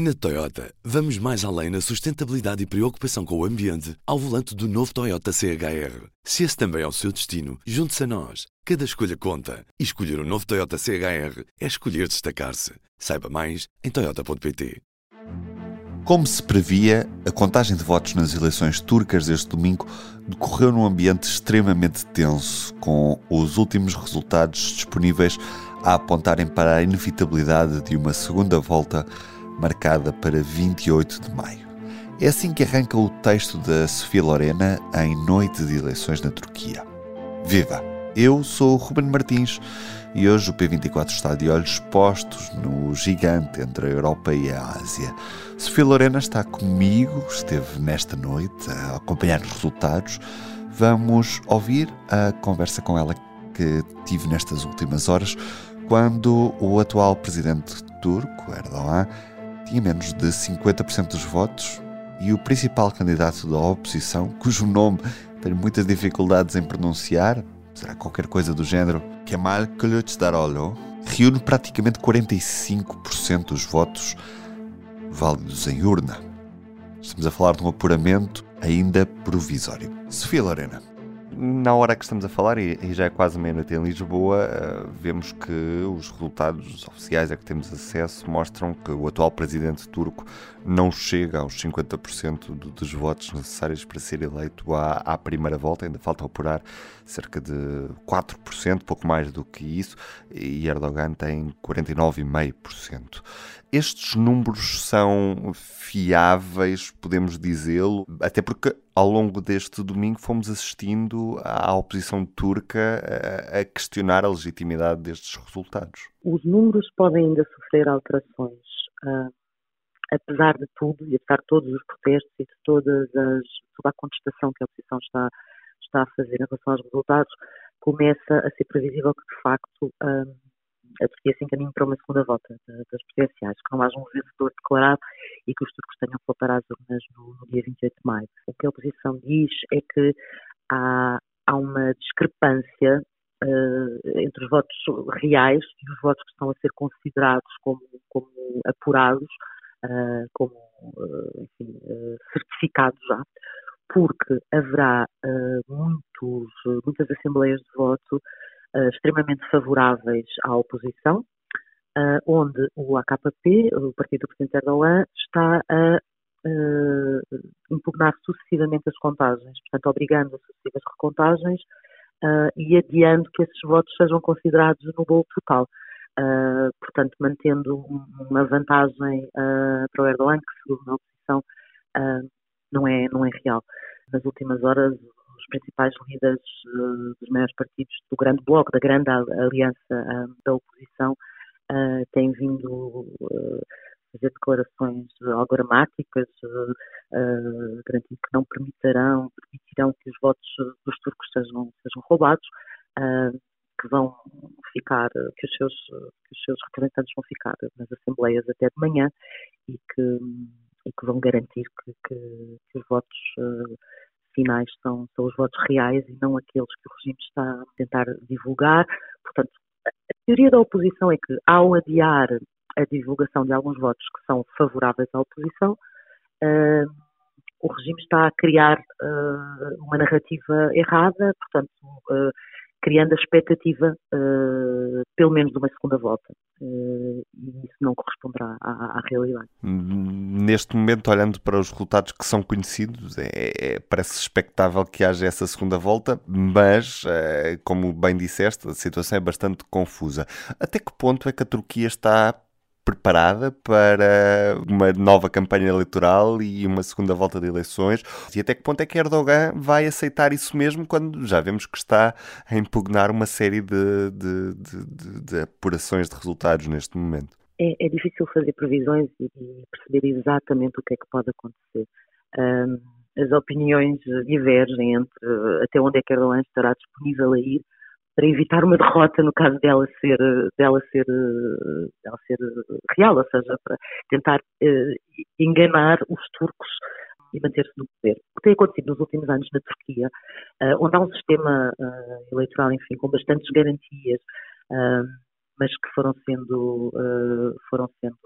Na Toyota, vamos mais além na sustentabilidade e preocupação com o ambiente ao volante do novo Toyota CHR. Se esse também é o seu destino, junte-se a nós. Cada escolha conta. E escolher o um novo Toyota CHR é escolher destacar-se. Saiba mais em Toyota.pt. Como se previa, a contagem de votos nas eleições turcas deste domingo decorreu num ambiente extremamente tenso, com os últimos resultados disponíveis a apontarem para a inevitabilidade de uma segunda volta marcada para 28 de maio. É assim que arranca o texto da Sofia Lorena em Noite de Eleições na Turquia. Viva! Eu sou Ruben Martins e hoje o P24 está de olhos postos no gigante entre a Europa e a Ásia. Sofia Lorena está comigo, esteve nesta noite a acompanhar os resultados. Vamos ouvir a conversa com ela que tive nestas últimas horas, quando o atual presidente turco, Erdogan, tinha menos de 50% dos votos e o principal candidato da oposição, cujo nome tenho muitas dificuldades em pronunciar, será qualquer coisa do género, Kemal Kılıçdaroğlu, reúne praticamente 45% dos votos válidos em urna. Estamos a falar de um apuramento ainda provisório. Sofia Lorena na hora que estamos a falar, e, já é quase meia-noite em Lisboa, uh, vemos que os resultados oficiais a que temos acesso mostram que o atual presidente turco não chega aos 50% do, dos votos necessários para ser eleito à, à, primeira volta, ainda falta apurar cerca de 4%, pouco mais do que isso, e Erdogan tem 49,5%. Estes números são fiáveis, podemos dizê-lo, até porque ao longo deste domingo fomos assistindo à oposição turca a questionar a legitimidade destes resultados. Os números podem ainda sofrer alterações, uh, apesar de tudo e apesar de todos os protestos e de todas as, toda a contestação que a oposição está, está a fazer em relação aos resultados, começa a ser previsível que de facto uh, Turquia se encaminhe para uma segunda volta das presidenciais, que não haja um vencedor declarado e que os turcos tenham que voltar às urnas no, no, dia 28 de maio. O que a oposição diz é que há, há uma discrepância uh, entre os votos reais e os votos que estão a ser considerados como, como apurados, uh, como uh, enfim, certificados já, porque haverá muitos, muitas assembleias de voto uh, extremamente favoráveis à oposição, uh, onde o AKP, o partido do Presidente Erdogan, está a uh, impugnar sucessivamente as contagens, portanto, obrigando a sucessivas recontagens e adiando que esses votos sejam considerados no bolo total. Uh, portanto, mantendo uma vantagem uh, para o Erdogan, que segundo a oposição uh, não, é, não é real. Nas últimas horas, principais líderes uh, dos maiores partidos do grande bloco, da grande aliança uh, da oposição, uh, têm vindo fazer declarações algoramáticas, garantindo que não permitirão, permitirão que os votos dos turcos sejam, sejam roubados, que vão ficar, que os, seus, que os seus representantes vão ficar nas assembleias até de manhã e que, e que vão garantir que, que, que os votos finais são, são os votos reais e não aqueles que o regime está a tentar divulgar. Portanto, a teoria da oposição é que, ao adiar a divulgação de alguns votos que são favoráveis à oposição, uh, o regime está a criar uh, uma narrativa errada, portanto, uh, criando a expectativa, uh, pelo menos, de uma segunda volta. Uh, e isso não corresponderá à, à, realidade. Neste momento, olhando para os resultados que são conhecidos, é, é, parece expectável que haja essa segunda volta, mas, uh, como bem disseste, a situação é bastante confusa. Até que ponto é que a Turquia está preparada para uma nova campanha eleitoral e uma segunda volta de eleições? E até que ponto é que Erdogan vai aceitar isso mesmo quando já vemos que está a impugnar uma série de, de, de, de apurações de resultados neste momento? É, é, difícil fazer previsões e, perceber exatamente o que é que pode acontecer. Um, as opiniões divergem entre até onde é que Erdogan estará disponível a ir para evitar uma derrota no caso dela ser, dela ser, dela ser real, ou seja, para tentar uh, enganar os turcos e manter-se no poder. O que tem acontecido nos últimos anos na Turquia, uh, onde há um sistema uh, eleitoral, enfim, com bastantes garantias, mas que foram sendo, foram sendo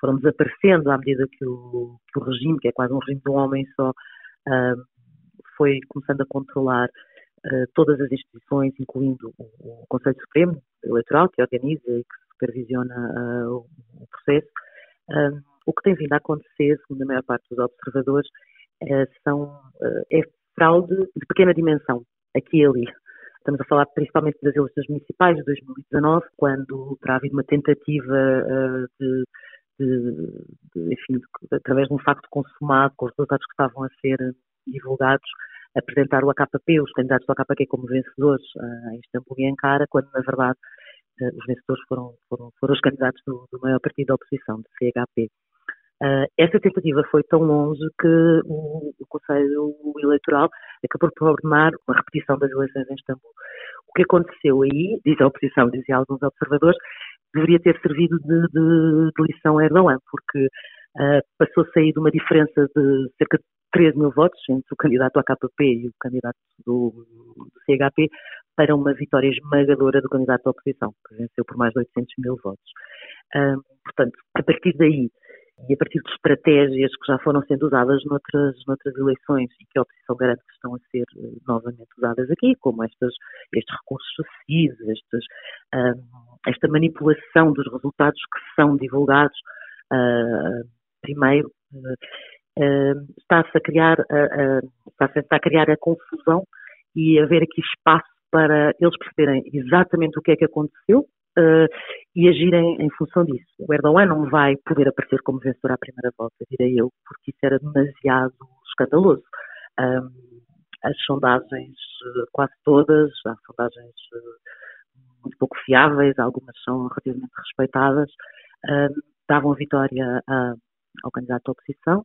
foram desaparecendo à medida que o, que o regime, que é quase um regime de um homem só, foi começando a controlar todas as instituições, incluindo o, Conselho Supremo Eleitoral, que organiza e que supervisiona uh, o, processo. o que tem vindo a acontecer, segundo a maior parte dos observadores, são, é fraude de pequena dimensão, aqui e ali. Estamos a falar principalmente das eleições municipais de 2019, quando terá havido uma tentativa de de, de, enfim, de, através de um facto consumado, com os resultados que estavam a ser divulgados, apresentar o AKP, os candidatos do AKP como vencedores uh, em Istambul e Ankara, quando na verdade uh, os vencedores foram, foram, foram os candidatos do, do, maior partido da oposição, do CHP. Uh, essa tentativa foi tão longe que o, o Conselho Eleitoral acabou por ordenar uma repetição das eleições em Istambul. O que aconteceu aí, diz a oposição, dizem alguns observadores, deveria ter servido de, de, de lição a Erdogan, porque uh, passou a sair de uma diferença de cerca de 13 mil votos entre o candidato à KP e o candidato do, do CHP para uma vitória esmagadora do candidato da oposição, que venceu por mais de 800 mil votos. Uh, portanto, a partir daí, e a partir de estratégias que já foram sendo usadas noutras, noutras eleições e que a oposição garante que estão a ser uh, novamente usadas aqui, como estas, estes recursos sucessivos, estes, uh, esta manipulação dos resultados que são divulgados, uh, primeiro, está-se a criar, está-se a criar a confusão e haver aqui espaço para eles perceberem exatamente o que é que aconteceu, uh, e agirem em função disso. O Erdogan não vai poder aparecer como vencedor à primeira volta, direi eu, porque isso era demasiado escandaloso. Um, as sondagens, eh, quase todas, há sondagens muito pouco fiáveis, algumas são relativamente respeitadas, uh, davam a vitória a, ao candidato da oposição,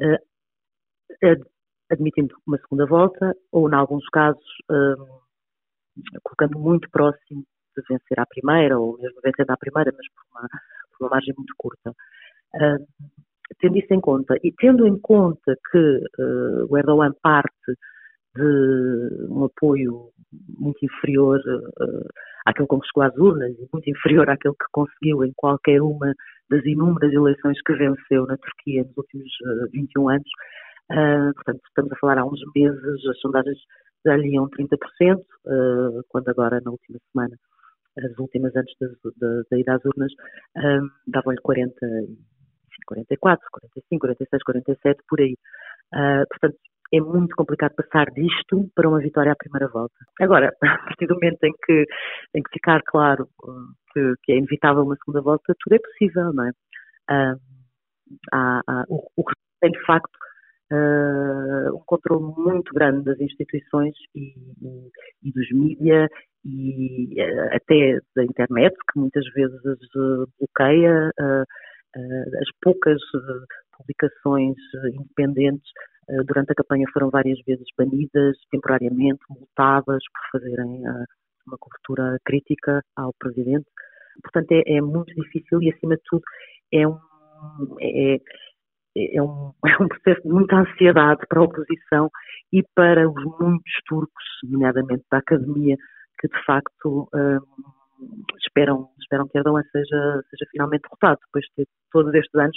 uh, admitindo uma segunda volta, ou, em alguns casos, colocando muito próximo de vencer à primeira, ou mesmo vencer à primeira, mas por uma, por uma margem muito curta. Uh, tendo isso em conta, e tendo em conta que uh, o Erdogan parte de um apoio muito inferior uh, àquele com que chegou às urnas e muito inferior àquele que conseguiu em qualquer uma das inúmeras eleições que venceu na Turquia nos últimos uh, 21 anos. Uh, portanto, estamos a falar há uns meses, as sondagens já lhe iam 30%, uh, quando agora, na última semana, as últimas antes da, da ida às urnas, um, davam-lhe 40, 44, 45, 46, 47, por aí. Uh, portanto, é muito complicado passar disto para uma vitória à primeira volta. Agora, a partir do momento em que, em que ficar claro que, que é inevitável uma segunda volta, tudo é possível, não é? Uh, há, há, o, que tem, de facto, uh, um controle muito grande das instituições e, e, e dos mídias e uh, até da internet, que muitas vezes uh, bloqueia as poucas publicações independentes durante a campanha foram várias vezes banidas temporariamente, multadas por fazerem uma cobertura crítica ao presidente. Portanto, é, é muito difícil e, acima de tudo, é um, é, é, é um, é um processo de muita ansiedade para a oposição e para os muitos turcos, nomeadamente da academia, que de facto um, esperam, esperam que Erdogan seja, seja finalmente derrotado, depois de todos estes anos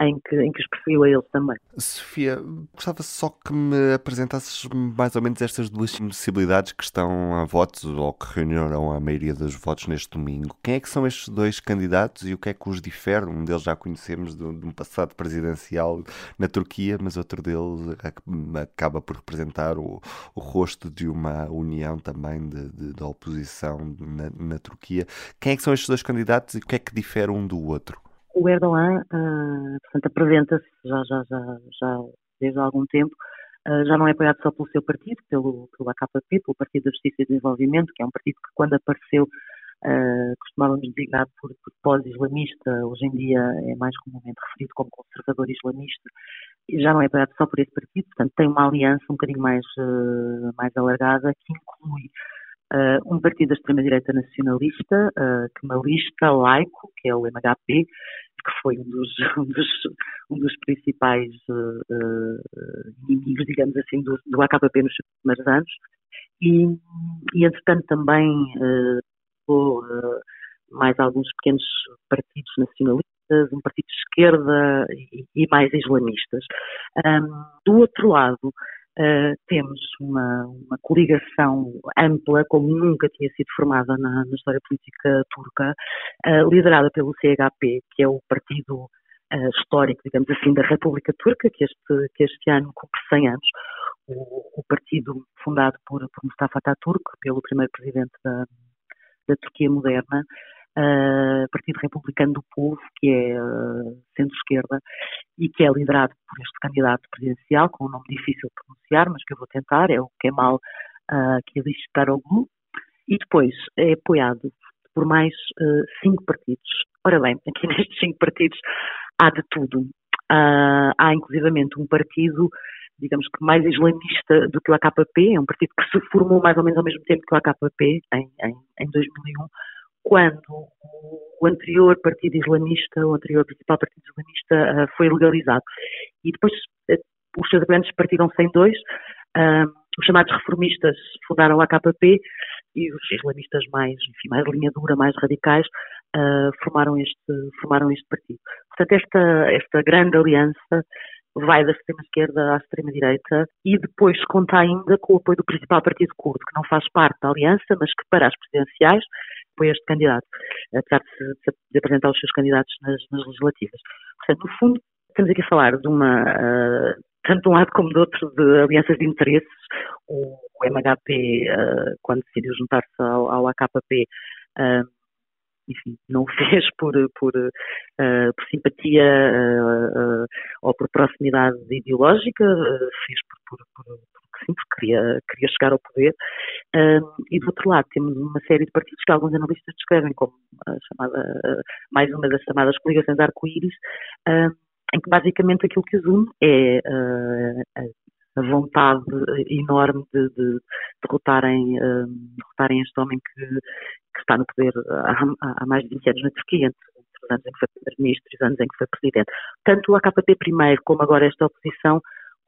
em que, em que os perseguiu a eles também. Sofia, gostava só que me apresentasses mais ou menos estas duas possibilidades que estão a votos ou que reuniram a maioria dos votos neste domingo. Quem é que são estes dois candidatos e o que é que os difere? Um deles já conhecemos de, um passado presidencial na Turquia, mas outro deles acaba por representar o, o rosto de uma união também da oposição na, na Turquia. Quem é que são estes dois candidatos e o que é que difere um do outro? O Erdogan, uh, portanto, apresenta-se já, já, já, já desde há algum tempo, uh, já não é apoiado só pelo seu partido, pelo, pelo AKP, pelo Partido da Justiça e Desenvolvimento, que é um partido que quando apareceu uh, costumávamos designar por, por pós-islamista, hoje em dia é mais comumente referido como conservador islamista, já não é apoiado só por esse partido, portanto tem uma aliança um bocadinho mais, uh, mais alargada que inclui Uh, um partido da extrema-direita nacionalista, uh, kemalista, laico, que é o MHP, que foi um dos, um dos, um dos principais uh, inimigos, digamos assim, do, do AKP nos primeiros anos. E, e entretanto, também uh, mais alguns pequenos partidos nacionalistas, um partido de esquerda e, e mais islamistas. Um, do outro lado, uh, temos uma, uma, coligação ampla, como nunca tinha sido formada na, na história política turca, uh, liderada pelo CHP, que é o partido uh, histórico, digamos assim, da República Turca, que este, que este ano cumpre 100 anos. O, o partido fundado por, por Mustafa Ataturk, pelo primeiro presidente da, da Turquia moderna, uh, Partido Republicano do Povo, que é uh, centro-esquerda, e que é liderado por este candidato presidencial, com um nome difícil de pronunciar, mas que eu vou tentar, é o Kemal uh, Kılıçdaroğlu, e depois é apoiado por mais uh, cinco partidos. Ora bem, aqui nestes cinco partidos há de tudo. Uh, há inclusivamente um partido, digamos que mais islamista do que o AKP, é um partido que se formou mais ou menos ao mesmo tempo que o AKP, em, em, em 2001, quando o anterior partido islamista, o anterior principal partido islamista, uh, foi legalizado. E depois uh, os seus grandes partiram-se em dois. Os chamados reformistas fundaram o AKP e os islamistas mais, enfim, mais linha dura, mais radicais, uh, formaram, este, formaram este partido. Portanto, esta, esta grande aliança vai da extrema-esquerda à extrema-direita e depois conta ainda com o apoio do principal partido curdo, que não faz parte da aliança, mas que para as presidenciais apoia este candidato, apesar de, de apresentar os seus candidatos nas, nas, legislativas. Portanto, no fundo, estamos aqui a falar de uma, uh, tanto de um lado como do outro, de alianças de interesses. O, o MHP, uh, quando decidiu juntar-se ao, ao AKP, uh, enfim, não o fez por, por, uh, por simpatia uh, uh, ou por proximidade ideológica, fez por, por, por, porque sim, porque queria, queria chegar ao poder. e do outro lado temos uma série de partidos que alguns analistas descrevem como chamada, mais uma das chamadas coligações arco-íris, em que basicamente aquilo que os une é a vontade enorme de, de derrotarem, derrotarem este homem que, que está no poder há, há, mais de 20 anos na Turquia, entre, os anos em que foi primeiro-ministro e os anos em que foi presidente. Tanto o AKP primeiro como agora esta oposição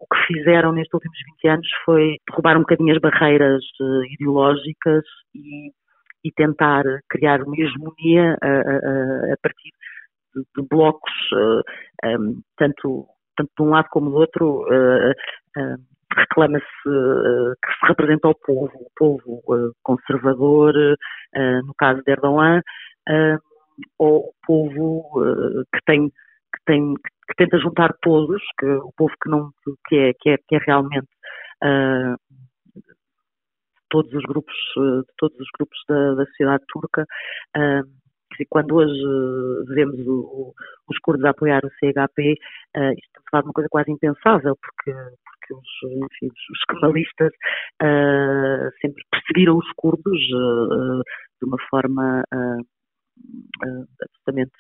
o que fizeram nestes últimos 20 anos foi derrubar um bocadinho as barreiras uh, ideológicas e, e, tentar criar uma hegemonia a, a, a partir de, de blocos, uh, eh, um, tanto, tanto de um lado como do outro, uh, reclama-se uh, que se representa o povo, o povo uh, conservador, uh, no caso de Erdogan, ou o povo que tem que tem que tenta juntar todos, que o povo que não que é que é, que é realmente todos os grupos de todos os grupos da, da sociedade turca quando hoje vemos o, os curdos a apoiar o CHP, uh, isto é uma coisa quase impensável, porque, porque os, enfim, os kemalistas uh, sempre perseguiram os curdos uh, de uma forma absolutamente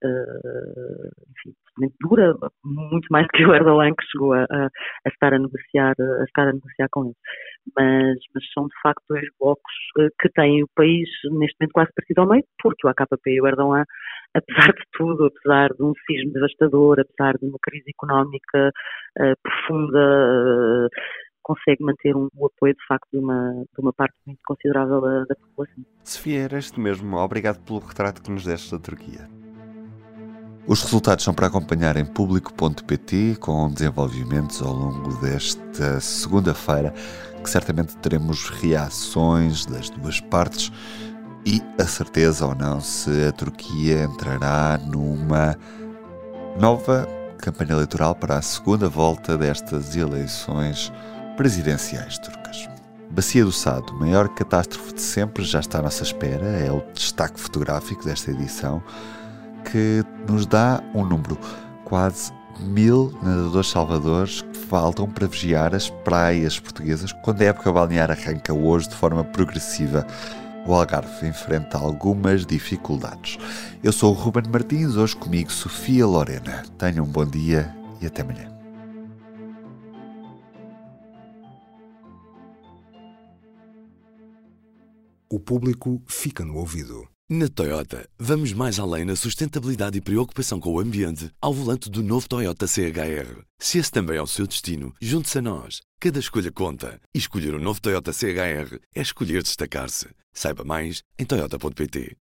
enfim, absolutamente dura, muito mais que o Erdogan que chegou a, a, a, estar a negociar, a estar a negociar com eles. Mas, mas são de facto dois blocos que têm o país neste momento quase partido ao meio, porque o AKP e o Erdogan apesar de tudo, apesar de um sismo devastador, apesar de uma crise económica uh, profunda, uh, consegue manter um, o apoio de facto de uma, de uma parte muito considerável da, da população. Sofia, era este mesmo. Obrigado pelo retrato que nos deste da Turquia. Os resultados são para acompanhar em público.pt com desenvolvimentos ao longo desta segunda-feira, que certamente teremos reações das duas partes e a certeza ou não se a Turquia entrará numa nova campanha eleitoral para a segunda volta destas eleições presidenciais turcas. Bacia do Sado, maior catástrofe de sempre, já está à nossa espera, é o destaque fotográfico desta edição, que nos dá um número quase mil nadadores salvadores que faltam para vigiar as praias portuguesas quando a época balnear arranca hoje de forma progressiva o Algarve enfrenta algumas dificuldades. Eu sou o Ruben Martins, hoje comigo Sofia Lorena. Tenham um bom dia e até amanhã. O público fica no ouvido. Na Toyota, vamos mais além na sustentabilidade e preocupação com o ambiente ao volante do novo Toyota CHR. Se esse também é o seu destino, junte-se a nós. Cada escolha conta. E escolher o um novo Toyota CHR é escolher destacar-se. Saiba mais em Toyota.pt.